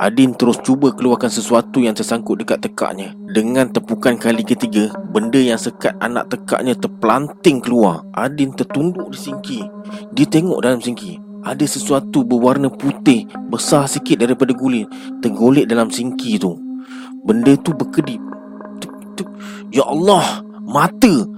Adin terus cuba keluarkan sesuatu yang tersangkut dekat tekaknya. Dengan tepukan kali ketiga, benda yang sekat anak tekaknya terpelanting keluar. Adin tertunduk di sinki. Dia tengok dalam sinki. Ada sesuatu berwarna putih besar sikit daripada guli tergolek dalam sinki tu. Benda tu berkedip. Ya Allah, mata.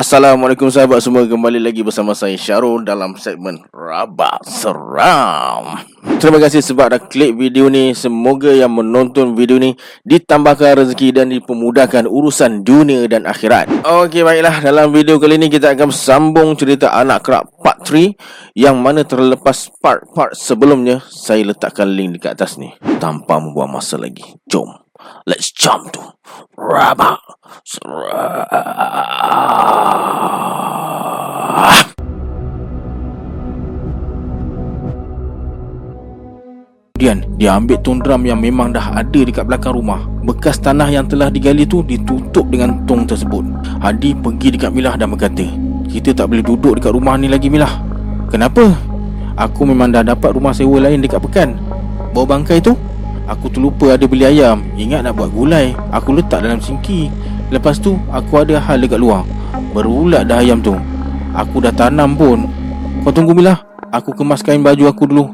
Assalamualaikum sahabat semua. Kembali lagi bersama saya Syarul Dalam segmen Rabak Seram. Terima kasih sebab dah klik video ni. Semoga yang menonton video ni Ditambahkan rezeki dan dipermudahkan Urusan dunia dan akhirat. Okey baiklah. Dalam video kali ni Kita akan sambung cerita anak kerak part 3 Yang mana terlepas part-part sebelumnya Saya letakkan link dekat atas ni. Tanpa membuang masa lagi. Jom Let's jump to Rabak Kemudian dia ambil tong drum yang memang dah ada dekat belakang rumah. Bekas tanah yang telah digali tu ditutup dengan tong tersebut. Hadi pergi dekat Milah dan berkata Kita tak boleh duduk dekat rumah ni lagi Milah. Kenapa? Aku memang dah dapat rumah sewa lain dekat Pekan. Bawa bangkai tu Aku terlupa ada beli ayam. Ingat nak buat gulai. Aku letak dalam sinki Lepas tu aku ada hal dekat luar. Berulat dah ayam tu. Aku dah tanam pun. Kau tunggu Mila Aku kemas kain baju aku dulu.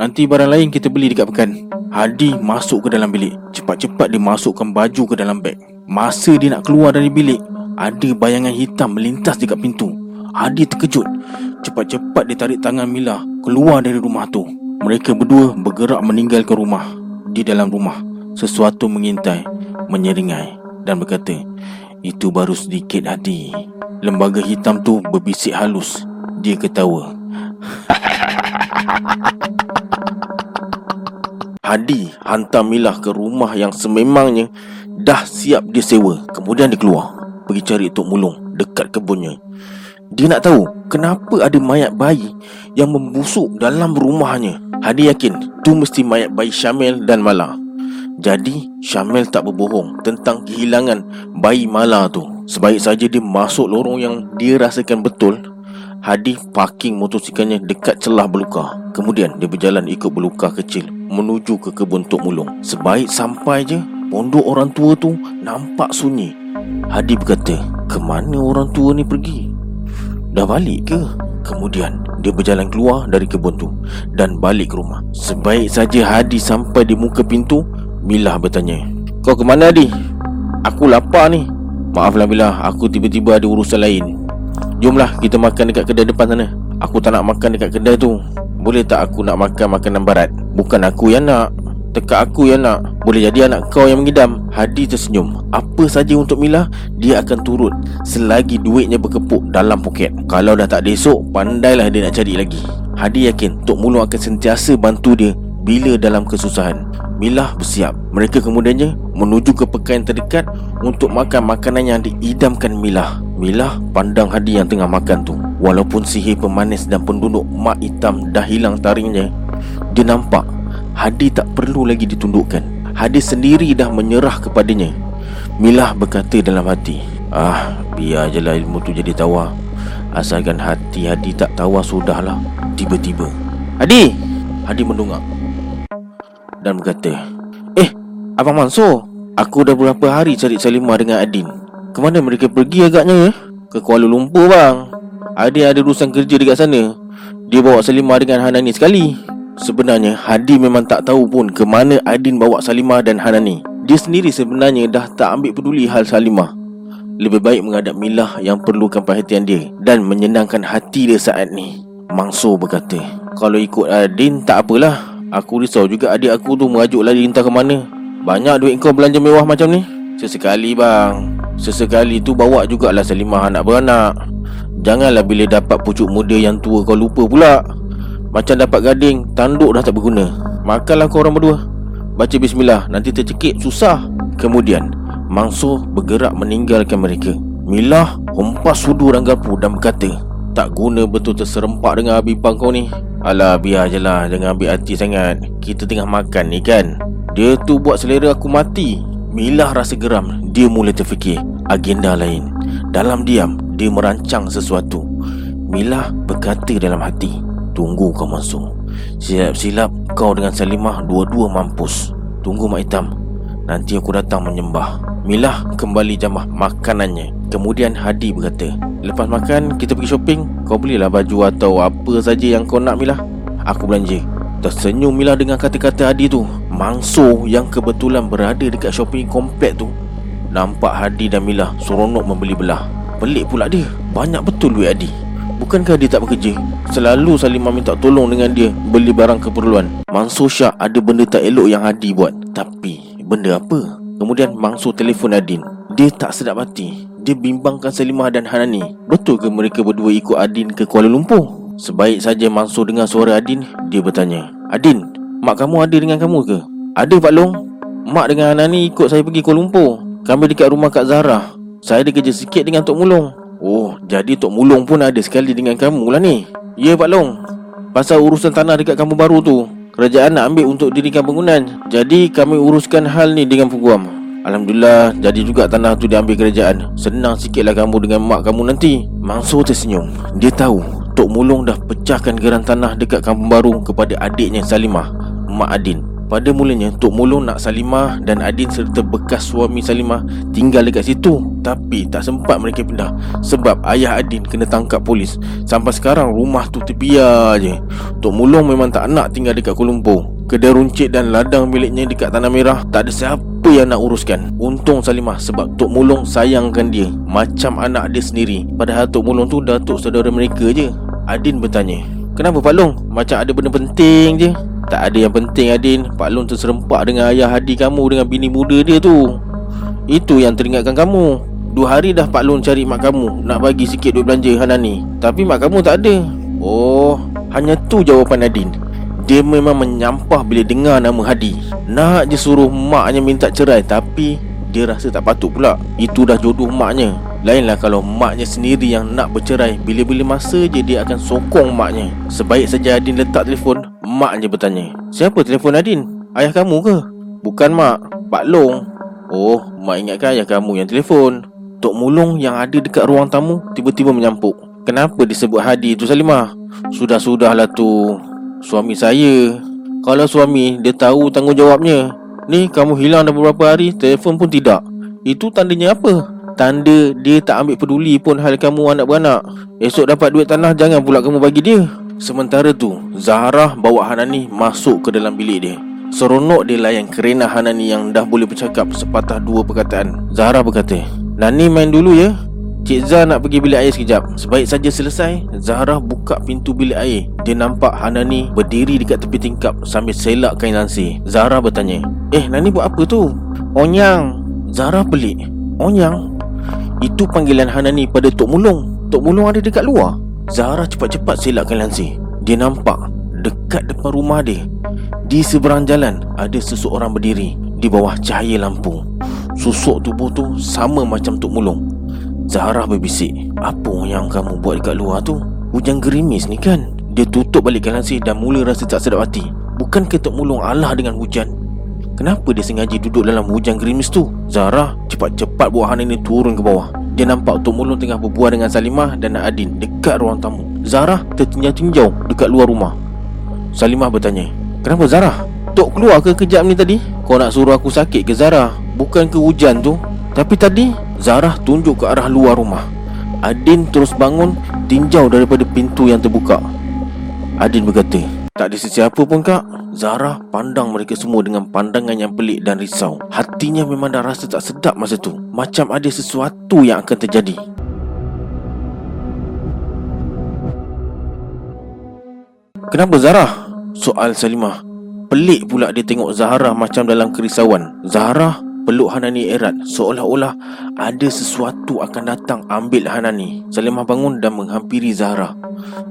Nanti barang lain kita beli dekat pekan. Hadi masuk ke dalam bilik. Cepat-cepat dia masukkan baju ke dalam beg. Masa dia nak keluar dari bilik Ada bayangan hitam melintas dekat pintu. Hadi terkejut. Cepat-cepat dia tarik tangan Mila Keluar dari rumah tu. Mereka berdua bergerak meninggalkan rumah di dalam rumah. Sesuatu mengintai Menyeringai Dan berkata Itu baru sedikit hati Lembaga hitam tu berbisik halus. Dia ketawa. Hadi hantar Milah ke rumah yang sememangnya Dah siap dia sewa Kemudian dia keluar Pergi cari Tok Mulung Dekat kebunnya Dia nak tahu Kenapa ada mayat bayi Yang membusuk dalam rumahnya Hadi yakin tu mesti mayat bayi Syamil dan Mala. Jadi Syamil tak berbohong tentang kehilangan bayi Mala tu. Sebaik saja dia masuk lorong yang dia rasakan betul, Hadi parking motosikalnya dekat celah beluka. Kemudian dia berjalan ikut beluka kecil menuju ke kebun Tok Mulung. Sebaik sampai je, pondok orang tua tu nampak sunyi. Hadi berkata, ke mana orang tua ni pergi? Dah balik ke? Kemudian dia berjalan keluar dari kebun tu Dan balik ke rumah. Sebaik saja Hadi sampai di muka pintu Milah bertanya Kau ke mana Hadi? Aku lapar ni. Maaflah Milah. Aku tiba-tiba ada urusan lain. Jomlah kita makan dekat kedai depan sana. Aku tak nak makan dekat kedai tu. Boleh tak aku nak makan makanan barat? Bukan aku yang nak Tekak aku yang nak. Boleh jadi anak kau yang mengidam. Hadi tersenyum. Apa saja untuk Mila Dia akan turut. Selagi duitnya berkepuk dalam poket. Kalau dah tak ada esok Pandailah dia nak cari lagi. Hadi yakin Tok Mulung akan sentiasa bantu dia Bila dalam kesusahan. Mila bersiap. Mereka kemudiannya Menuju ke pekan terdekat Untuk makan makanan yang diidamkan Mila. Mila pandang Hadi yang tengah makan tu. Walaupun sihir pemanis dan penduduk mak hitam dah hilang taringnya Dia nampak Hadi tak perlu lagi ditundukkan. Hadi sendiri dah menyerah kepadanya. Milah berkata dalam hati Ah, biar je lah ilmu tu jadi tawar. Asalkan hati Hadi tak tawar sudahlah. Tiba-tiba Hadi! Hadi mendungak Dan berkata Eh, Abang Mansur Aku dah berapa hari cari Salimah dengan Adin. Kemana mereka pergi agaknya ya? Ke Kuala Lumpur bang. Adin ada urusan kerja dekat sana. Dia bawa Salimah dengan Hanani sekali Sebenarnya Hadi memang tak tahu pun ke mana Adin bawa Salimah dan Hanani. Dia sendiri sebenarnya dah tak ambil peduli hal Salimah. Lebih baik menghadap Milah yang perlukan perhatian dia dan menyenangkan hati dia saat ni. Mangso berkata, kalau ikut Adin tak apalah. Aku risau juga adik aku tu merajuk lari entah ke mana. Banyak duit kau belanja mewah macam ni? Sesekali bang. Sesekali tu bawa jugalah Salimah anak beranak. Janganlah bila dapat pucuk muda yang tua kau lupa pula. Macam dapat gading Tanduk dah tak berguna. Makanlah kau orang berdua. Baca bismillah Nanti tercekik Susah. Kemudian Mansur bergerak meninggalkan mereka. Milah Humpas sudu orang garpu Dan berkata Tak guna betul terserempak dengan Habibah kau ni. Alah biar je lah Jangan ambil hati sangat. Kita tengah makan ni kan. Dia tu buat selera aku mati. Milah rasa geram. Dia mula terfikir Agenda lain. Dalam diam Dia merancang sesuatu. Milah berkata dalam hati Tunggu kau masuk. Silap-silap kau dengan Salimah Dua-dua mampus. Tunggu Mak Hitam. Nanti aku datang menyembah. Milah kembali jamah makanannya. Kemudian Hadi berkata Lepas makan kita pergi shopping. Kau belilah baju atau apa saja yang kau nak Milah. Aku belanja. Tersenyum Milah dengan kata-kata Hadi tu. Mangso yang kebetulan berada dekat shopping komplek tu. Nampak Hadi dan Milah seronok membeli belah. Pelik pula dia. Banyak betul duit Hadi Bukankah dia tak bekerja? Selalu Salimah minta tolong dengan dia Beli barang keperluan. Mangso Syah ada benda tak elok yang Hadi buat. Tapi Benda apa? Kemudian Mangsu telefon Adin. Dia tak sedap hati. Dia bimbangkan Salimah dan Hanani. Betul ke mereka berdua ikut Adin ke Kuala Lumpur? Sebaik saja Mangsu dengar suara Adin Dia bertanya. Adin, mak kamu ada dengan kamu ke? Ada Pak Long. Mak dengan Hanani ikut saya pergi Kuala Lumpur. Kami dekat rumah Kak Zahra. Saya ada kerja sikit dengan Tok Mulung Oh, jadi Tok Mulung pun ada sekali dengan kamu lah ni. Ya Pak Long. Pasal urusan tanah dekat kampung baru tu Kerajaan nak ambil untuk dirikan bangunan. Jadi kami uruskan hal ni dengan peguam. Alhamdulillah Jadi juga tanah tu diambil kerajaan. Senang sikitlah kamu dengan mak kamu nanti. Mansur tersenyum. Dia tahu Tok Mulung dah pecahkan geran tanah dekat kampung baru Kepada adiknya Salimah Mak Adin pada mulanya Tok Mulung nak Salimah dan Adin serta bekas suami Salimah tinggal dekat situ. Tapi tak sempat mereka pindah Sebab ayah Adin kena tangkap polis. Sampai sekarang rumah tu terbiar je. Tok Mulung memang tak nak tinggal dekat Kuala Lumpur. Kedai runcit dan ladang miliknya dekat Tanah Merah Tak ada siapa yang nak uruskan. Untung Salimah sebab Tok Mulung sayangkan dia. Macam anak dia sendiri. Padahal Tok Mulung tu datuk saudara mereka je. Adin bertanya Kenapa Pak Long? Macam ada benda penting je tak ada yang penting Adin. Pak Long terserempak dengan ayah Hadi kamu Dengan bini muda dia tu. Itu yang teringatkan kamu. Dua hari dah Pak Long cari mak kamu. Nak bagi sikit duit belanja Hanani Tapi mak kamu tak ada. Oh Hanya tu jawapan Adin. Dia memang menyampah bila dengar nama Hadi. Nak je suruh maknya minta cerai Tapi Dia rasa tak patut pula. Itu dah jodoh maknya Lainlah kalau maknya sendiri yang nak bercerai. Bila-bila masa je dia akan sokong maknya. Sebaik saja Adin letak telefon Maknya bertanya Siapa telefon Adin? Ayah kamu ke? Bukan mak. Pak Long. Oh, mak ingatkan ayah kamu yang telefon. Tok Mulung yang ada dekat ruang tamu Tiba-tiba menyampuk. Kenapa disebut Hadi tu Salimah? Sudah-sudahlah tu. Suami saya. Kalau suami dia tahu tanggungjawabnya. Ni kamu hilang dah beberapa hari Telefon pun tidak. Itu tandanya apa? Tanda dia tak ambil peduli pun hal kamu anak beranak Esok dapat duit tanah jangan pula kamu bagi dia. Sementara tu Zahra bawa Hanani masuk ke dalam bilik dia. Seronok dia layan kerena Hanani yang dah boleh bercakap sepatah dua perkataan. Zahra berkata Nani main dulu ya. Cik Zah nak pergi bilik air sekejap. Sebaik saja selesai. Zahra buka pintu bilik air. Dia nampak Hanani berdiri dekat tepi tingkap Sambil selak kain lansir. Zahra bertanya Eh Nani buat apa tu? Onyang. Zahra pelik. Onyang itu panggilan Hanani pada Tok Mulung Tok Mulung ada dekat luar Zahra cepat-cepat selakkan lansir Dia nampak dekat depan rumah dia Di seberang jalan ada seseorang berdiri Di bawah cahaya lampu Susuk tubuh tu sama macam Tok Mulung Zahra berbisik Apa yang kamu buat dekat luar tu? Hujan gerimis ni kan? Dia tutup balikkan lansir dan mula rasa tak sedap hati Bukankah Tok Mulung Allah dengan hujan? Kenapa dia sengaja duduk dalam hujan gerimis tu? Zara cepat-cepat buah Hanan ini turun ke bawah. Dia nampak Tok Mulung tengah berbual dengan Salimah dan Adin dekat ruang tamu. Zara tertinjau-tinjau dekat luar rumah. Salimah bertanya, Kenapa Zara? Tok keluar ke kejap ni tadi? Kau nak suruh aku sakit ke Zara? Bukan ke hujan tu? Tapi tadi Zara tunjuk ke arah luar rumah. Adin terus bangun tinjau daripada pintu yang terbuka. Adin berkata, Tak ada sesiapa pun kak. Zara pandang mereka semua dengan pandangan yang pelik dan risau. Hatinya memang dah rasa tak sedap masa tu. Macam ada sesuatu yang akan terjadi. Kenapa Zara? Soal Salimah. Pelik pula dia tengok Zahra macam dalam kerisauan. Zahra peluk Hanani erat seolah-olah ada sesuatu akan datang ambil Hanani. Salimah bangun dan menghampiri Zahra.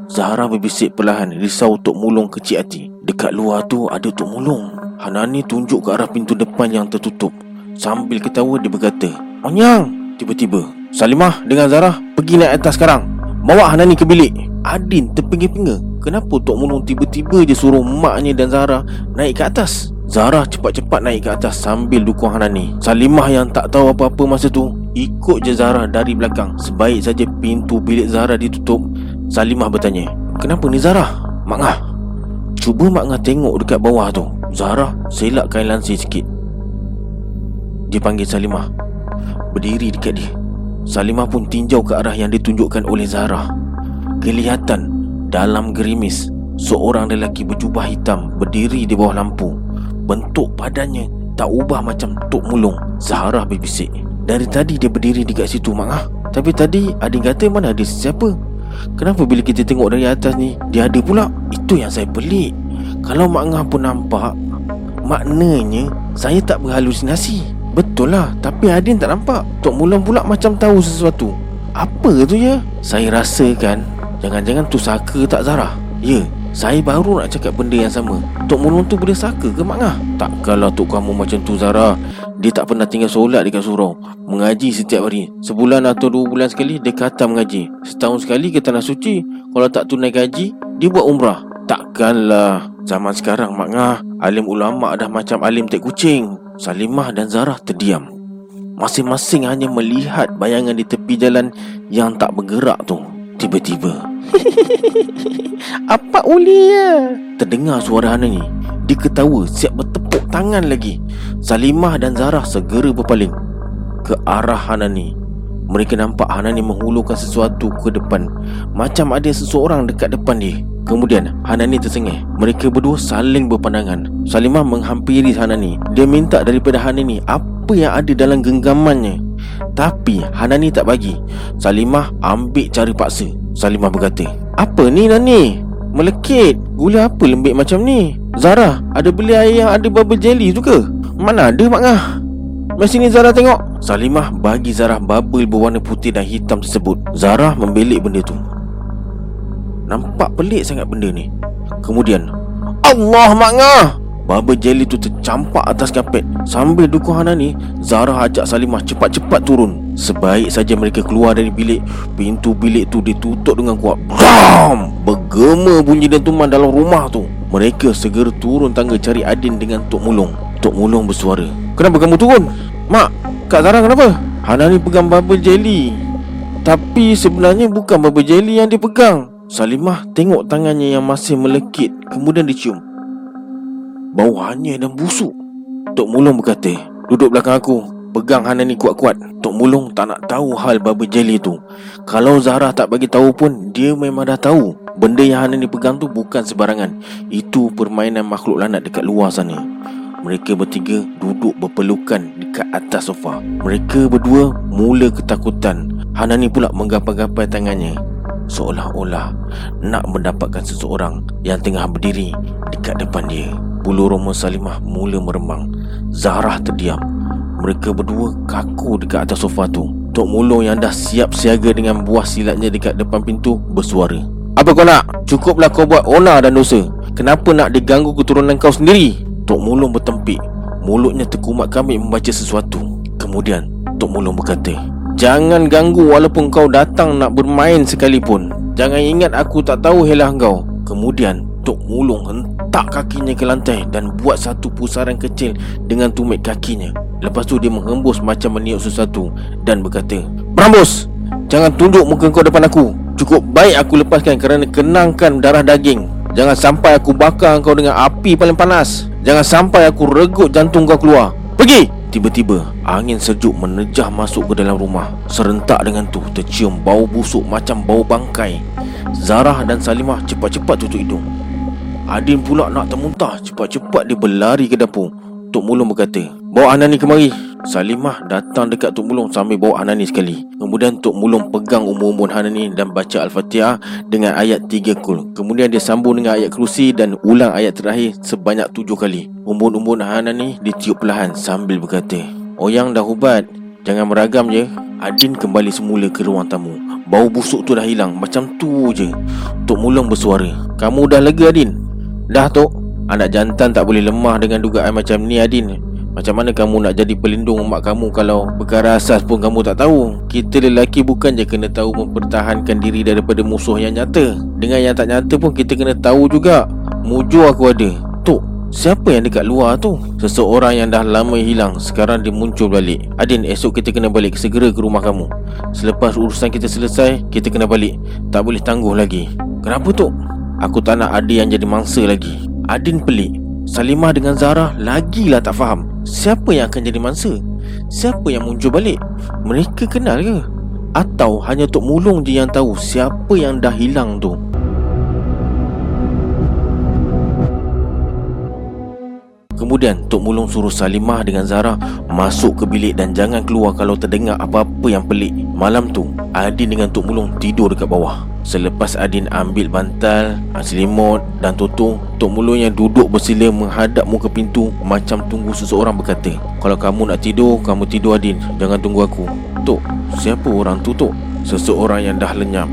Zahra berbisik perlahan risau Tok Mulung kecil hati. Dekat luar tu ada Tok Mulung. Hanani tunjuk ke arah pintu depan yang tertutup. Sambil ketawa dia berkata, "Onyang!" Tiba-tiba, Salimah dengan Zahra pergi naik atas sekarang. Bawa Hanani ke bilik. Adin terpinga-pinga. Kenapa Tok Mulung tiba-tiba je suruh maknya dan Zahra naik ke atas? Zara cepat-cepat naik ke atas sambil dukung Hanani. Salimah yang tak tahu apa-apa masa tu ikut je Zara dari belakang. Sebaik saja pintu bilik Zara ditutup Salimah bertanya Kenapa ni Zara? Mak Ngah? Cuba Mak Ngah tengok dekat bawah tu. Zara selak kain lansir sikit. Dia panggil Salimah. Berdiri dekat dia. Salimah pun tinjau ke arah yang ditunjukkan oleh Zara Kelihatan dalam gerimis Seorang lelaki berjubah hitam berdiri di bawah lampu Bentuk badannya tak ubah macam Tok Mulung Zahra berbisik. Dari tadi dia berdiri dekat situ Mak. Ah. Tapi tadi Adin kata mana ada siapa? Kenapa bila kita tengok dari atas ni Dia ada pula? Itu yang saya pelik. Kalau Mak Ngah pun nampak Maknanya Saya tak berhalusinasi. Betul lah Tapi Adin tak nampak. Tok Mulung pula macam tahu sesuatu. Apa tu ya? Saya rasakan Jangan-jangan tu saka tak Zara Ya saya baru nak cakap benda yang sama. Tok Mulung tu boleh saka ke Mak Ngah? Takkanlah Tok kamu macam tu Zara. Dia tak pernah tinggal solat dekat surau. Mengaji setiap hari. Sebulan atau dua bulan sekali Dia kata mengaji. Setahun sekali ke tanah suci Kalau tak tunai gaji Dia buat umrah. Takkanlah. Zaman sekarang Mak Ngah Alim ulama' dah macam alim tek kucing. Salimah dan Zara terdiam. Masing-masing hanya melihat bayangan di tepi jalan Yang tak bergerak tu Tiba-tiba. Apa uli ya? Terdengar suara Hana ni. Dia ketawa siap bertepuk tangan lagi. Salimah dan Zarah segera berpaling Ke arah Hana ni. Mereka nampak Hana ni menghulurkan sesuatu ke depan. Macam ada seseorang dekat depan dia. Kemudian Hanani tersengih. Mereka berdua saling berpandangan. Salimah menghampiri Hanani Dia minta daripada Hanani Apa yang ada dalam genggamannya Tapi Hanani tak bagi Salimah ambil cari paksa Salimah berkata Apa ni Nani? Melekit Gula apa lembik macam ni? Zara Ada beli air yang ada bubble jelly tu ke? Mana ada Mak Ngah? Mari sini Zara tengok Salimah bagi Zara bubble berwarna putih dan hitam tersebut Zara membelik benda tu Nampak pelik sangat benda ni Kemudian Allah Mak Ngah Bubble jelly tu tercampak atas kapet Sambil dukung Hana ni Zara ajak Salimah cepat-cepat turun. Sebaik saja mereka keluar dari bilik Pintu bilik tu ditutup dengan kuat. Bam! Bergema bunyi dentuman dalam rumah tu. Mereka segera turun tangga cari Adin dengan Tok Mulung. Tok Mulung bersuara Kenapa kamu turun? Mak, Kak Zara kenapa? Hana ni pegang bubble jelly. Tapi sebenarnya bukan bubble jelly yang dia pegang Salimah tengok tangannya yang masih melekit Kemudian dicium Bau hanyir dan busuk. Tok Mulung berkata Duduk belakang aku. Pegang Hana ni kuat-kuat. Tok Mulung tak nak tahu hal bubble jelly tu. Kalau Zahra tak bagi tahu pun Dia memang dah tahu Benda yang Hana ni pegang tu bukan sebarangan. Itu permainan makhluk lanat dekat luar sana. Mereka bertiga duduk berpelukan dekat atas sofa. Mereka berdua mula ketakutan. Hana ni pula menggapai-gapai tangannya Seolah-olah nak mendapatkan seseorang yang tengah berdiri dekat depan dia. Bulu roma Salimah mula meremang Zahra terdiam. Mereka berdua kaku dekat atas sofa tu. Tok Mulung yang dah siap siaga dengan buah silatnya dekat depan pintu bersuara. Apa kau nak? Cukuplah kau buat onar dan dosa. Kenapa nak diganggu keturunan kau sendiri? Tok Mulung bertempik. Mulutnya terkumat kami membaca sesuatu. Kemudian Tok Mulung berkata Jangan ganggu walaupun kau datang nak bermain sekalipun Jangan ingat aku tak tahu helah kau Kemudian Tok Mulung hentak kakinya ke lantai dan buat satu pusaran kecil dengan tumit kakinya. Lepas tu dia menghembus macam meniup sesuatu dan berkata, Berambus! Jangan tunjuk muka kau depan aku. Cukup baik aku lepaskan kerana kenangkan darah daging. Jangan sampai aku bakar kau dengan api paling panas. Jangan sampai aku regut jantung kau keluar. Pergi! Tiba-tiba, angin sejuk menejah masuk ke dalam rumah. Serentak dengan tu, tercium bau busuk macam bau bangkai. Zarah dan Salimah cepat-cepat tutup hidung. Adin pula nak termuntah Cepat-cepat dia berlari ke dapur Tok Mulung berkata Bawa Anani kemari. Salimah datang dekat Tok Mulung sambil bawa Anani sekali. Kemudian Tok Mulung pegang umur-umur Anani dan baca Al-Fatihah dengan ayat tiga kul. Kemudian dia sambung dengan ayat kerusi dan ulang ayat terakhir sebanyak tujuh kali. Umur-umur Anani ditiup perlahan sambil berkata Oh yang dah ubat Jangan meragam je. Adin kembali semula ke ruang tamu. Bau busuk tu dah hilang Macam tu je. Tok Mulung bersuara Kamu dah lega Adin? Dah tu Anak jantan tak boleh lemah dengan dugaan macam ni Adin Macam mana kamu nak jadi pelindung mak kamu Kalau perkara asas pun kamu tak tahu? Kita lelaki bukan je kena tahu Mempertahankan diri daripada musuh yang nyata. Dengan yang tak nyata pun kita kena tahu juga. Mujur aku ada. Tok Siapa yang dekat luar tu? Seseorang yang dah lama hilang Sekarang dia muncul balik. Adin esok kita kena balik Segera ke rumah kamu. Selepas urusan kita selesai Kita kena balik. Tak boleh tangguh lagi. Kenapa tu? Aku tak nak Adin yang jadi mangsa lagi. Adin pelik. Salimah dengan Zara Lagilah tak faham Siapa yang akan jadi mangsa? Siapa yang muncul balik? Mereka kenal ke? Atau hanya Tok Mulung je yang tahu Siapa yang dah hilang tu? Kemudian Tok Mulung suruh Salimah dengan Zara masuk ke bilik dan jangan keluar kalau terdengar apa-apa yang pelik. Malam tu, Adin dengan Tok Mulung tidur dekat bawah. Selepas Adin ambil bantal, selimut dan Toto, Tok Mulung yang duduk bersila menghadap muka pintu macam tunggu seseorang berkata, "Kalau kamu nak tidur, kamu tidur Adin. Jangan tunggu aku." "Tok, siapa orang tu, Tok?" Seseorang yang dah lenyap.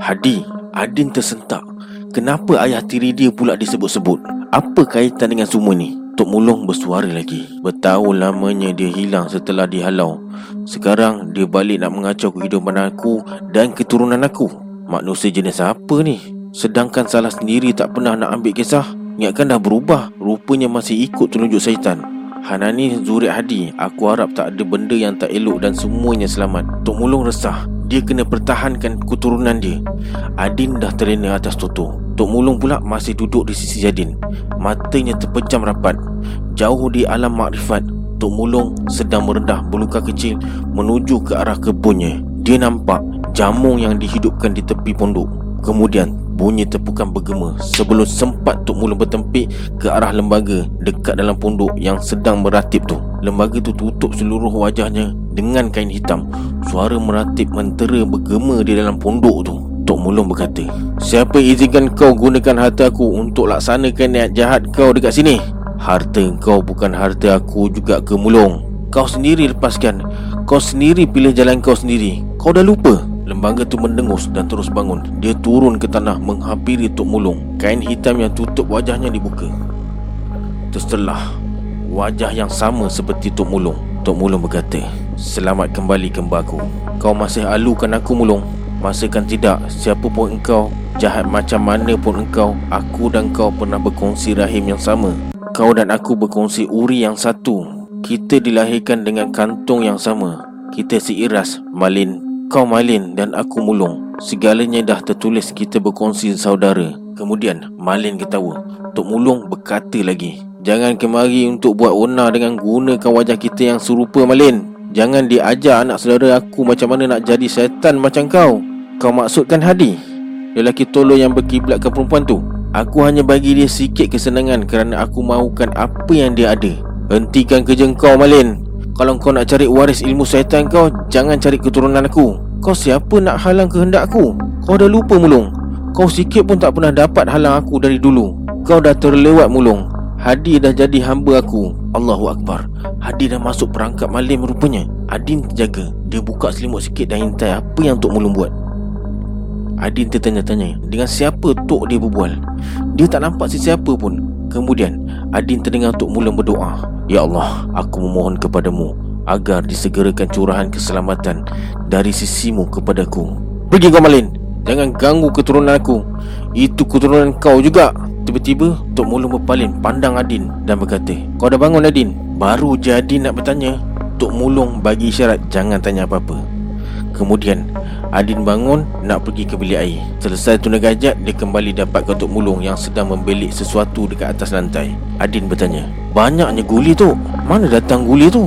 Hadi, Adin tersentak. Kenapa ayah tiri dia pula disebut-sebut? Apa kaitan dengan semua ni? Tok Mulung bersuara lagi. Bertahun lamanya dia hilang setelah dihalau. Sekarang dia balik nak mengacau kehidupan aku Dan keturunan aku. Manusia jenis apa ni? Sedangkan salah sendiri tak pernah nak ambil kisah. Ingatkan dah berubah Rupanya masih ikut tunjuk syaitan. Hanani Zurid Hadi Aku harap tak ada benda yang tak elok dan semuanya selamat. Tok Mulung resah. Dia kena pertahankan keturunan dia. Adin dah terlena atas Toto Tok Mulung pula masih duduk di sisi Jadin. Matanya terpejam rapat. Jauh di alam makrifat Tok Mulung sedang merendah beluka kecil Menuju ke arah kebunnya. Dia nampak jamung yang dihidupkan di tepi pondok. Kemudian bunyi tepukan bergema Sebelum sempat Tok Mulung bertempik ke arah lembaga Dekat dalam pondok yang sedang meratip tu. Lembaga tu tutup seluruh wajahnya dengan kain hitam. Suara meratip mentera bergema di dalam pondok tu Tok Mulung berkata Siapa izinkan kau gunakan harta aku Untuk laksanakan niat jahat kau dekat sini? Harta kau bukan harta aku juga ke Mulung? Kau sendiri lepaskan. Kau sendiri pilih jalan kau sendiri. Kau dah lupa? Lembaga tu mendengus dan terus bangun. Dia turun ke tanah menghampiri Tok Mulung. Kain hitam yang tutup wajahnya dibuka. Tersetelah Wajah yang sama seperti Tok Mulung. Tok Mulung berkata Selamat kembali kembarku Kau masih alukan aku Mulung Masakan tidak. Siapa pun engkau Jahat macam mana pun engkau Aku dan kau pernah berkongsi rahim yang sama. Kau dan aku berkongsi uri yang satu. Kita dilahirkan dengan kantong yang sama. Kita seiras Malin. Kau Malin dan aku Mulung. Segalanya dah tertulis kita berkongsi saudara. Kemudian Malin ketawa. Tok Mulung berkata lagi Jangan kemari untuk buat onar dengan gunakan wajah kita yang serupa Malin Jangan diajar anak saudara aku macam mana nak jadi syaitan macam kau. Kau maksudkan Hadi? Lelaki tolong yang berkiblat ke perempuan tu. Aku hanya bagi dia sikit kesenangan kerana aku mahukan apa yang dia ada. Hentikan kerja kau Malin. Kalau kau nak cari waris ilmu syaitan kau Jangan cari keturunan aku. Kau siapa nak halang kehendak aku? Kau dah lupa mulung. Kau sikit pun tak pernah dapat halang aku dari dulu. Kau dah terlewat mulung Hadi dah jadi hamba aku. Allahu Akbar. Hadi dah masuk perangkap malim rupanya. Adin terjaga. Dia buka selimut sikit dan hintai apa yang Tok Mulung buat. Adin tertanya-tanya Dengan siapa Tok dia berbual? Dia tak nampak sesiapa pun. Kemudian Adin terdengar Tok Mulung berdoa Ya Allah Aku memohon kepadamu Agar disegerakan curahan keselamatan Dari sisimu kepadaku. Pergi kau Malin. Jangan ganggu keturunan aku. Itu keturunan kau juga Tiba-tiba Tok Mulung berpaling pandang Adin dan berkata Kau dah bangun Adin? Baru je Adin nak bertanya Tok Mulung bagi isyarat jangan tanya apa-apa. Kemudian Adin bangun nak pergi ke bilik air. Selesai tuna gajat dia kembali dapat ke Tok Mulung Yang sedang membelik sesuatu dekat atas lantai. Adin bertanya Banyaknya guli tu Mana datang guli tu?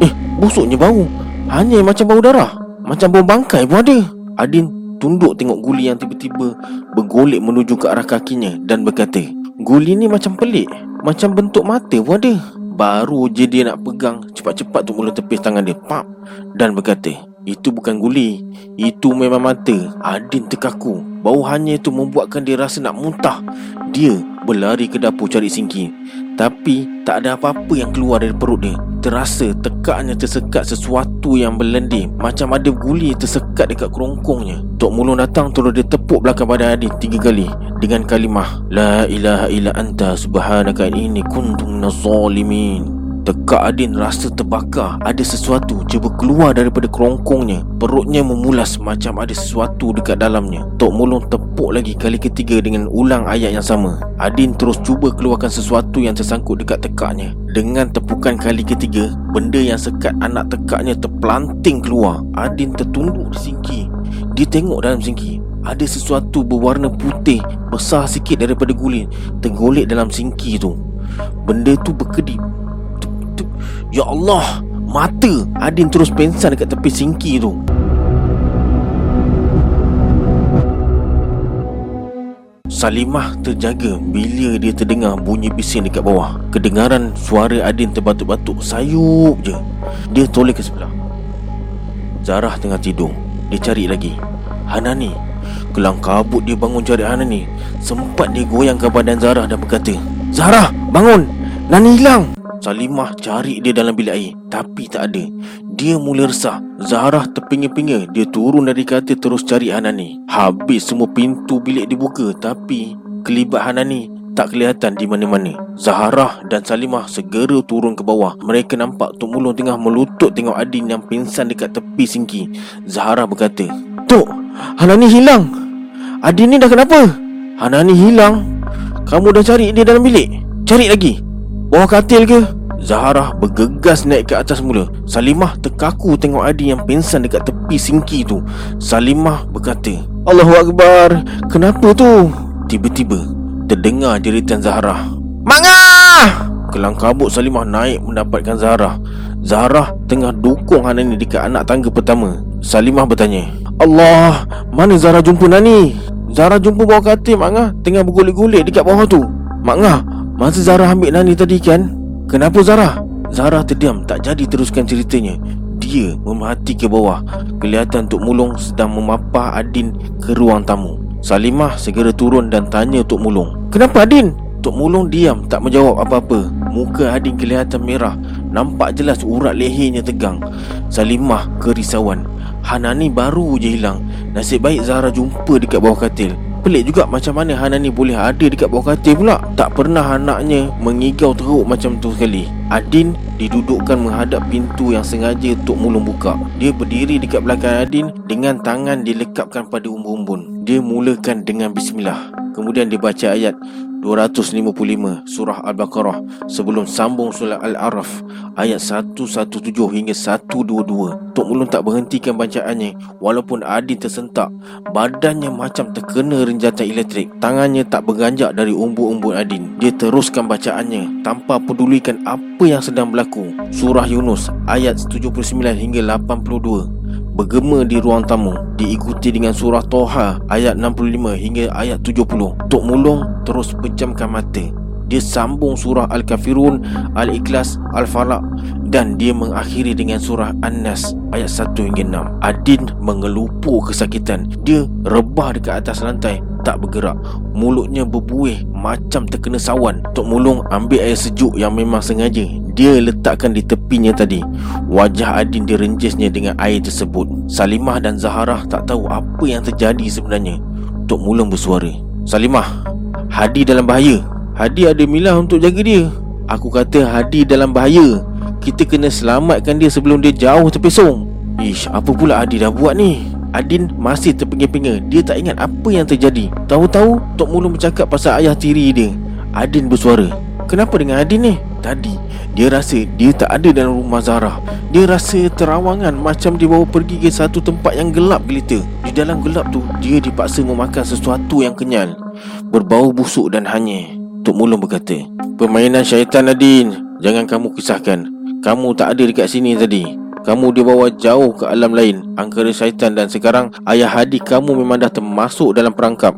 Eh busuknya bau. Hanya macam bau darah. Macam bau bangkai pun ada. Adin tunduk tengok guli yang tiba-tiba bergolek menuju ke arah kakinya dan berkata, "Guli ni macam pelik, macam bentuk mata pun ada." Baru je dia nak pegang, cepat-cepat tu mula tepis tangan dia, pap dan berkata, "Itu bukan guli, itu memang mata." Adin terkaku. Bau hanya itu membuatkan dia rasa nak muntah. Dia berlari ke dapur cari singki. Tapi tak ada apa-apa yang keluar dari perut dia Terasa tekaknya tersekat sesuatu yang berlendir. Macam ada guli tersekat dekat kerongkongnya. Tok Mulung datang terus dia tepuk belakang badan Adin tiga kali Dengan kalimah La ilaha illa anta subhanaka ini kuntum nazalimin Tekak Adin rasa terbakar. Ada sesuatu cuba keluar daripada kerongkongnya. Perutnya memulas macam ada sesuatu dekat dalamnya. Tok Mulung tepuk lagi kali ketiga dengan ulang ayat yang sama. Adin terus cuba keluarkan sesuatu yang tersangkut dekat tekaknya. Dengan tepukan kali ketiga Benda yang sekat anak tekaknya terpelanting keluar. Adin tertunduk di singki. Dia tengok dalam singki. Ada sesuatu berwarna putih Besar sikit daripada guling Tergolek dalam singki tu. Benda tu berkedip Ya Allah Mata Adin terus pensan dekat tepi singki tu. Salimah terjaga bila dia terdengar bunyi bising dekat bawah. Kedengaran suara Adin terbatuk-batuk Sayup je. Dia toleh ke sebelah. Zarah tengah tidur. Dia cari lagi. Hanani. Kelang kabut dia bangun cari Hanani. Sempat dia goyangkan badan Zarah dan berkata Zarah bangun. Nani hilang Salimah cari dia dalam bilik air Tapi tak ada. Dia mula resah. Zahrah terpinga-pinga Dia turun dari katil terus cari Hanani. Habis semua pintu bilik dibuka Tapi kelibat Hanani tak kelihatan di mana-mana. Zahrah dan Salimah segera turun ke bawah. Mereka nampak Tok Mulung tengah melutut tengok Adin yang pingsan dekat tepi singki. Zahrah berkata Tok, Hanani hilang. Adin ni dah kenapa? Hanani hilang. Kamu dah cari dia dalam bilik? Cari lagi Bawah katil ke? Zaharah bergegas naik ke atas mula Salimah terkaku tengok Adi yang pingsan dekat tepi singki tu Salimah berkata Allahu Akbar Kenapa tu? Tiba-tiba terdengar jeritan Zaharah Manga! Kelang kabut Salimah naik mendapatkan Zaharah Zaharah tengah dukung Hanani dekat anak tangga pertama Salimah bertanya Allah, mana Zahra jumpa Nani? Zahra jumpa bawah katil Mak Ngah Tengah bergulik-gulik dekat bawah tu Mak Ngah, Masa Zara ambil Nani tadi kan Kenapa Zara? Zara terdiam tak jadi teruskan ceritanya. Dia memerhati ke bawah Kelihatan Tok Mulung sedang memapah Adin ke ruang tamu. Salimah segera turun dan tanya Tok Mulung Kenapa Adin? Tok Mulung diam tak menjawab apa-apa. Muka Adin kelihatan merah Nampak jelas urat lehernya tegang. Salimah kerisauan. Hanani baru je hilang. Nasib baik Zara jumpa dekat bawah katil Pelik juga macam mana Hana ni boleh ada dekat bawah katil pula. Tak pernah anaknya mengigau teruk macam tu sekali. Adin didudukkan menghadap pintu yang sengaja Tok Mulung buka. Dia berdiri dekat belakang Adin dengan tangan dilekapkan pada umbun-umbun. Dia mulakan dengan bismillah. Kemudian dia baca ayat 255 Surah Al-Baqarah Sebelum sambung Surah Al-Araf Ayat 117 hingga 122 Tok Mulun tak berhentikan bacaannya Walaupun Adin tersentak. Badannya macam terkena renjatan elektrik. Tangannya tak berganjak dari umbu-umbu Adin. Dia teruskan bacaannya Tanpa pedulikan apa yang sedang berlaku. Surah Yunus Ayat 79 hingga 82 bergema di ruang tamu diikuti dengan surah Toha ayat 65 hingga ayat 70 Tok Mulung terus pejamkan mata dia sambung surah Al-Kafirun, Al-Ikhlas, Al-Falaq dan dia mengakhiri dengan surah An-Nas ayat 1 hingga 6. Adin mengelupur kesakitan. Dia rebah dekat atas lantai, tak bergerak. Mulutnya berbuih macam terkena sawan. Tok Mulung ambil air sejuk yang memang sengaja dia letakkan di tepinya tadi. Wajah Adin direnjisnya dengan air tersebut. Salimah dan Zaharah tak tahu apa yang terjadi sebenarnya. Tok Mulung bersuara. Salimah, Hadi dalam bahaya. Hadi ada milah untuk jaga dia Aku kata Hadi dalam bahaya Kita kena selamatkan dia sebelum dia jauh terpesong Ish, apa pula Hadi dah buat ni? Adin masih terpinga-pinga Dia tak ingat apa yang terjadi Tahu-tahu Tok Mulung bercakap pasal ayah tiri dia Adin bersuara Kenapa dengan Adin ni? Tadi dia rasa dia tak ada dalam rumah Zara Dia rasa terawangan macam dia bawa pergi ke satu tempat yang gelap gelita Di dalam gelap tu dia dipaksa memakan sesuatu yang kenyal. Berbau busuk dan hanyir. Tok Mulung berkata Permainan syaitan Nadine Jangan kamu kisahkan. Kamu tak ada dekat sini tadi. Kamu dibawa jauh ke alam lain. Angkara syaitan dan sekarang Ayah Hadi kamu memang dah termasuk dalam perangkap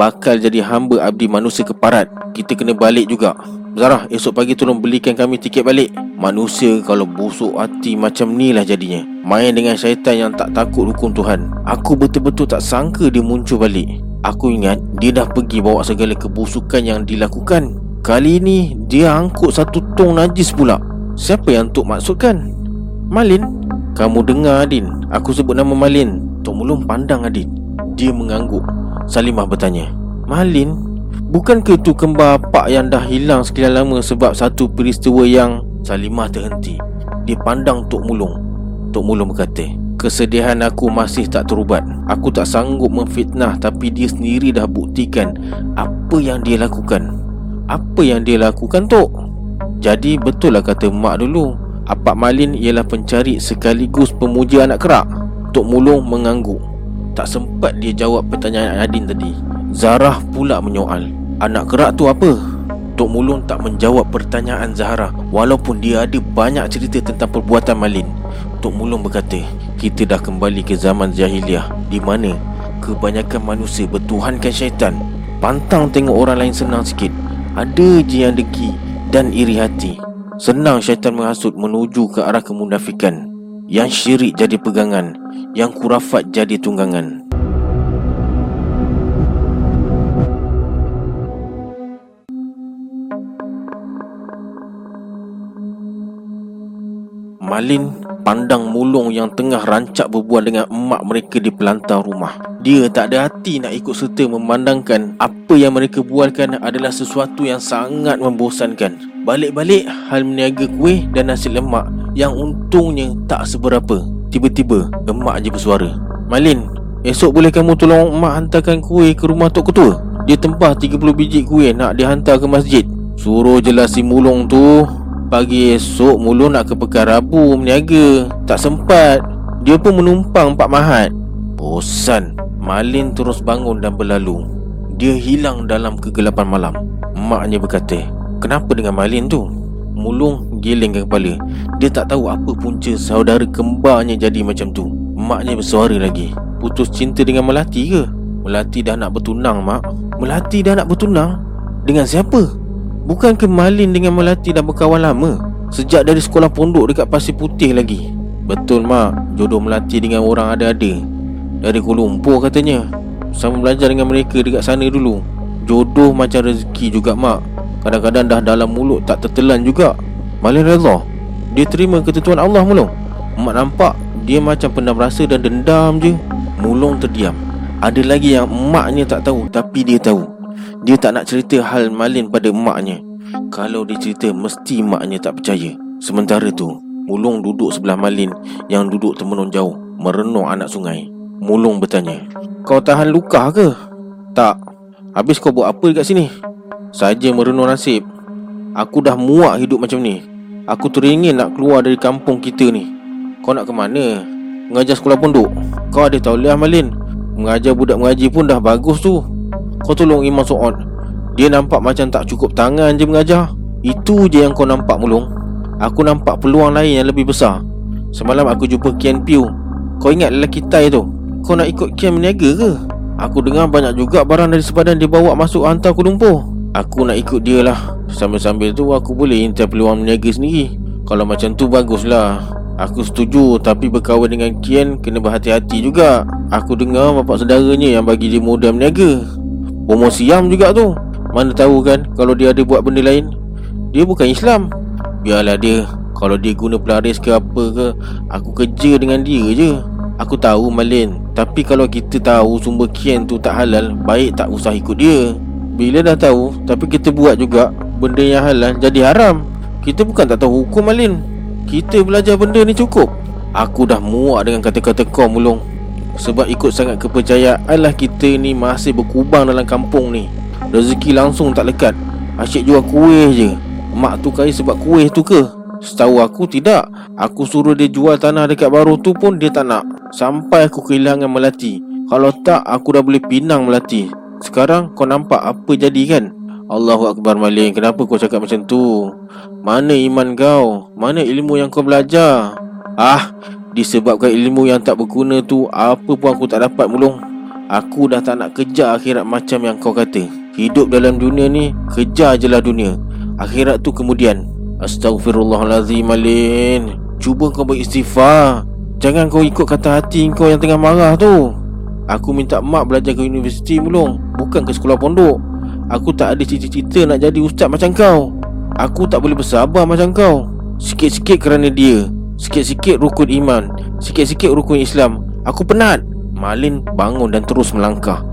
Bakal jadi hamba abdi manusia keparat. Kita kena balik juga. Zarah esok pagi tolong belikan kami tiket balik. Manusia kalau busuk hati macam ni lah jadinya. Main dengan syaitan yang tak takut hukum Tuhan. Aku betul-betul tak sangka dia muncul balik. Aku ingat dia dah pergi bawa segala kebusukan yang dilakukan. Kali ini dia angkut satu tong najis pula. Siapa yang Tok maksudkan? Malin? Kamu dengar Adin. Aku sebut nama Malin. Tok Mulung pandang Adin Dia mengangguk. Salimah bertanya Malin? Bukankah itu kembar pak yang dah hilang sekian lama Sebab satu peristiwa yang Salimah terhenti. Dia pandang Tok Mulung. Tok Mulung berkata Kesedihan aku masih tak terubat. Aku tak sanggup memfitnah Tapi dia sendiri dah buktikan Apa yang dia lakukan. Apa yang dia lakukan Tok? Jadi betul lah kata mak dulu. Apak Malin ialah pencari sekaligus pemuja anak kerak. Tok Mulung mengangguk Tak sempat dia jawab pertanyaan Adin tadi. Zarah pula menyoal Anak kerak tu apa? Tok Mulung tak menjawab pertanyaan Zahra Walaupun dia ada banyak cerita tentang perbuatan Malin. Tok Mulung berkata Kita dah kembali ke zaman jahiliah Di mana kebanyakan manusia bertuhankan syaitan. Pantang tengok orang lain senang sikit. Ada je yang deki dan iri hati. Senang syaitan menghasut menuju ke arah kemunafikan Yang syirik jadi pegangan Yang kurafat jadi tunggangan Malin pandang mulung yang tengah rancak berbual dengan emak mereka di pelantar rumah. Dia tak ada hati nak ikut serta memandangkan apa yang mereka bualkan adalah sesuatu yang sangat membosankan. Balik-balik hal meniaga kuih dan nasi lemak yang untungnya tak seberapa. Tiba-tiba emak je bersuara. Malin, esok boleh kamu tolong emak hantarkan kuih ke rumah Tok Ketua? Dia tempah 30 biji kuih nak dihantar ke masjid. Suruh jelas si mulung tu Pagi esok Mulu nak ke Pekan Rabu Meniaga Tak sempat Dia pun menumpang Pak Mahat Bosan Malin terus bangun dan berlalu Dia hilang dalam kegelapan malam Maknya berkata Kenapa dengan Malin tu? Mulung gelengkan kepala. Dia tak tahu apa punca saudara kembarnya jadi macam tu. Maknya bersuara lagi. Putus cinta dengan Melati ke? Melati dah nak bertunang mak. Melati dah nak bertunang? Dengan siapa? Bukan ke Malin dengan Melati dah berkawan lama? Sejak dari sekolah pondok dekat Pasir Putih lagi. Betul mak. Jodoh Melati dengan orang ada-ada. Dari Kuala Lumpur katanya. Sama belajar dengan mereka dekat sana dulu. Jodoh macam rezeki juga mak Kadang-kadang dah dalam mulut tak tertelan juga. Malin reza Dia terima ketentuan Allah mulung Mak nampak Dia macam pernah rasa dan dendam je. Mulung terdiam. Ada lagi yang emaknya tak tahu Tapi dia tahu. Dia tak nak cerita hal Malin pada emaknya Kalau dia cerita mesti emaknya tak percaya. Sementara tu Mulung duduk sebelah Malin Yang duduk termenung jauh Merenung anak sungai. Mulung bertanya Kau tahan luka ke? Tak. Habis kau buat apa dekat sini? Saja merenung nasib. Aku dah muak hidup macam ni. Aku teringin nak keluar dari kampung kita ni. Kau nak ke mana? Mengajar sekolah pondok. Kau ada tahu liah Malin? Mengajar budak mengaji pun dah bagus tu. Kau tolong Imam Su'ad Dia nampak macam tak cukup tangan je mengajar. Itu je yang kau nampak mulung. Aku nampak peluang lain yang lebih besar. Semalam aku jumpa Kian Piu. Kau ingat lelaki Thai tu? Kau nak ikut Kian meniaga ke? Aku dengar banyak juga barang dari sepadan dia bawa masuk hantar Kuala Lumpur Aku nak ikut dia lah. Sambil-sambil tu aku boleh intai peluang meniaga sendiri. Kalau macam tu baguslah. Aku setuju tapi berkawan dengan Kian kena berhati-hati juga. Aku dengar bapak saudaranya yang bagi dia modal meniaga. Bomo siam juga tu. Mana tahu kan Kalau dia ada buat benda lain. Dia bukan Islam. Biarlah dia. Kalau dia guna pelaris ke apa ke Aku kerja dengan dia je. Aku tahu Malin. Tapi kalau kita tahu sumber kian tu tak halal Baik tak usah ikut dia Bila dah tahu Tapi kita buat juga Benda yang halal jadi haram. Kita bukan tak tahu hukum Malin Kita belajar benda ni cukup. Aku dah muak dengan kata-kata kau mulung. Sebab ikut sangat kepercayaan lah kita ni masih berkubang dalam kampung ni. Rezeki langsung tak lekat. Asyik jual kuih je. Mak tu kaya sebab kuih tu ke? Setahu aku tidak. Aku suruh dia jual tanah dekat baru tu pun dia tak nak. Sampai aku kehilangan Melati. Kalau tak aku dah boleh pinang Melati Sekarang kau nampak apa jadi kan? Allahu Akbar Malin Kenapa kau cakap macam tu? Mana iman kau? Mana ilmu yang kau belajar? Ah, Disebabkan ilmu yang tak berguna tu Apa pun aku tak dapat mulung Aku dah tak nak kejar akhirat macam yang kau kata Hidup dalam dunia ni Kejar je lah dunia Akhirat tu kemudian Astaghfirullahalazim Malin Cuba kau beristighfar Jangan kau ikut kata hati kau yang tengah marah tu Aku minta mak belajar ke universiti mulung Bukan ke sekolah pondok. Aku tak ada cita-cita nak jadi ustaz macam kau. Aku tak boleh bersabar macam kau. Sikit-sikit kerana dia. Sikit-sikit rukun iman. Sikit-sikit rukun Islam. Aku penat. Malin bangun dan terus melangkah.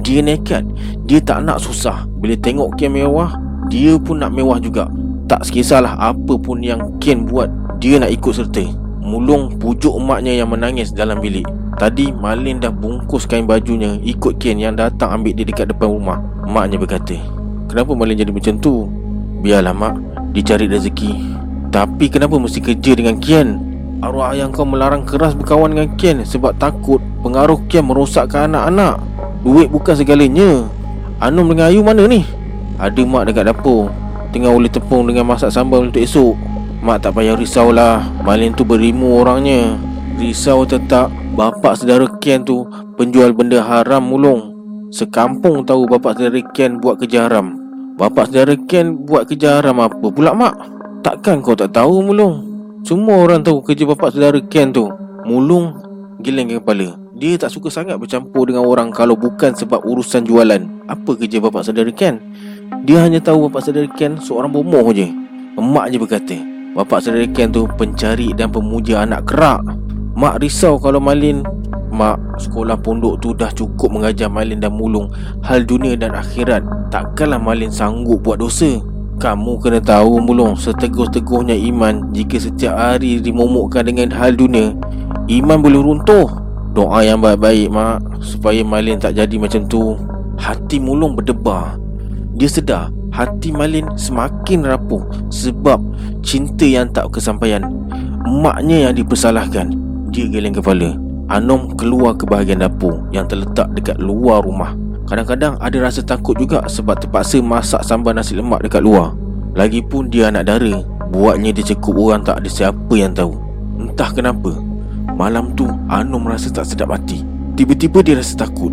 Dia nekat. Dia tak nak susah. Bila tengok kian mewah Dia pun nak mewah juga. Tak sekisahlah apa pun yang Ken buat Dia nak ikut serta Mulung pujuk emaknya yang menangis dalam bilik. Tadi Malin dah bungkus kain bajunya Ikut Ken yang datang ambil dia dekat depan rumah. Maknya berkata Kenapa Malin jadi macam tu? Biarlah mak. Dicari rezeki. Tapi kenapa mesti kerja dengan Kian? Arwah ayah kau melarang keras berkawan dengan Kian Sebab takut pengaruh Kian merosakkan anak-anak. Duit bukan segalanya. Anum dengan Ayu mana ni? Ada mak dekat dapur. Tengah oleh tepung dengan masak sambal untuk esok Mak tak payah risaulah Malin tu berimu orangnya Risau tetap Bapak saudara Ken tu penjual benda haram mulung. Sekampung tahu bapak saudara Ken buat kerja haram. Bapak saudara Ken buat kerja haram apa pula mak? Takkan kau tak tahu mulung? Semua orang tahu kerja bapak saudara Ken tu. Mulung geleng kepala. Dia tak suka sangat bercampur dengan orang kalau bukan sebab urusan jualan. Apa kerja bapak saudara Ken? Dia hanya tahu bapak saudara Ken seorang bomoh je. Emak je berkata, bapak saudara Ken tu pencari dan pemuja anak kerak. Mak risau kalau Malin Mak sekolah pondok tu dah cukup mengajar Malin dan Mulung. Hal dunia dan akhirat Takkanlah Malin sanggup buat dosa. Kamu kena tahu Mulung Seteguh-teguhnya iman Jika setiap hari dimomokkan dengan hal dunia Iman boleh runtuh. Doa yang baik-baik mak Supaya Malin tak jadi macam tu. Hati Mulung berdebar. Dia sedar Hati Malin semakin rapuh Sebab cinta yang tak kesampaian Maknya yang dipersalahkan. Dia geleng kepala. Anom keluar ke bahagian dapur Yang terletak dekat luar rumah. Kadang-kadang ada rasa takut juga Sebab terpaksa masak sambal nasi lemak dekat luar. Lagipun dia anak dara Buatnya dia cekup orang tak ada siapa yang tahu. Entah kenapa Malam tu Anom rasa tak sedap hati. Tiba-tiba dia rasa takut.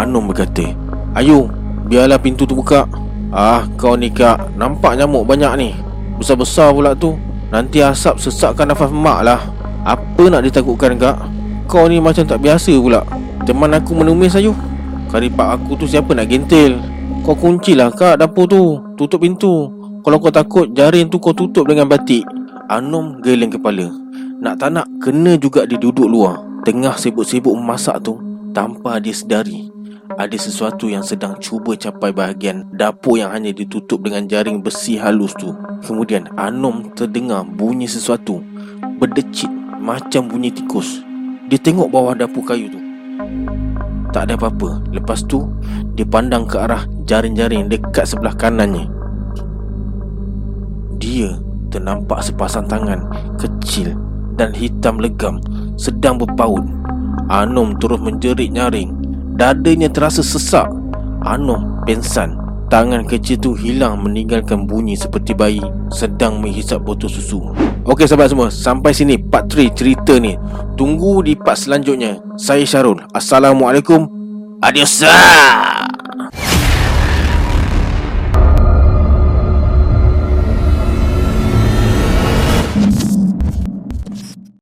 Anom berkata Ayo biarlah pintu tu buka Ah kau ni kak. Nampak nyamuk banyak ni. Besar-besar pula tu. Nanti asap sesakkan nafas mak lah. Apa nak ditakutkan kak? Kau ni macam tak biasa pula. Teman aku menumis ayu Karipak aku tu siapa nak gentil? Kau kuncilah kak dapur tu. Tutup pintu. Kalau kau takut jaring tu kau tutup dengan batik. Anom geleng kepala. Nak tak nak kena juga dia duduk luar. Tengah sibuk-sibuk memasak tu. Tanpa dia sedari ada sesuatu yang sedang cuba capai bahagian dapur yang hanya ditutup dengan jaring besi halus tu. Kemudian Anom terdengar bunyi sesuatu. Berdecit macam bunyi tikus. Dia tengok bawah dapur kayu tu. Tak ada apa-apa. Lepas tu Dia pandang ke arah jaring-jaring dekat sebelah kanannya. Dia ternampak sepasang tangan Kecil dan hitam legam Sedang berpaut. Anom terus menjerit nyaring Dadanya terasa sesak Anom pensan Tangan kecil tu hilang meninggalkan bunyi seperti bayi sedang menghisap botol susu. Okey sahabat semua, sampai sini part 3 cerita ni. Tunggu di part selanjutnya. Saya Syarul. Assalamualaikum. Adios.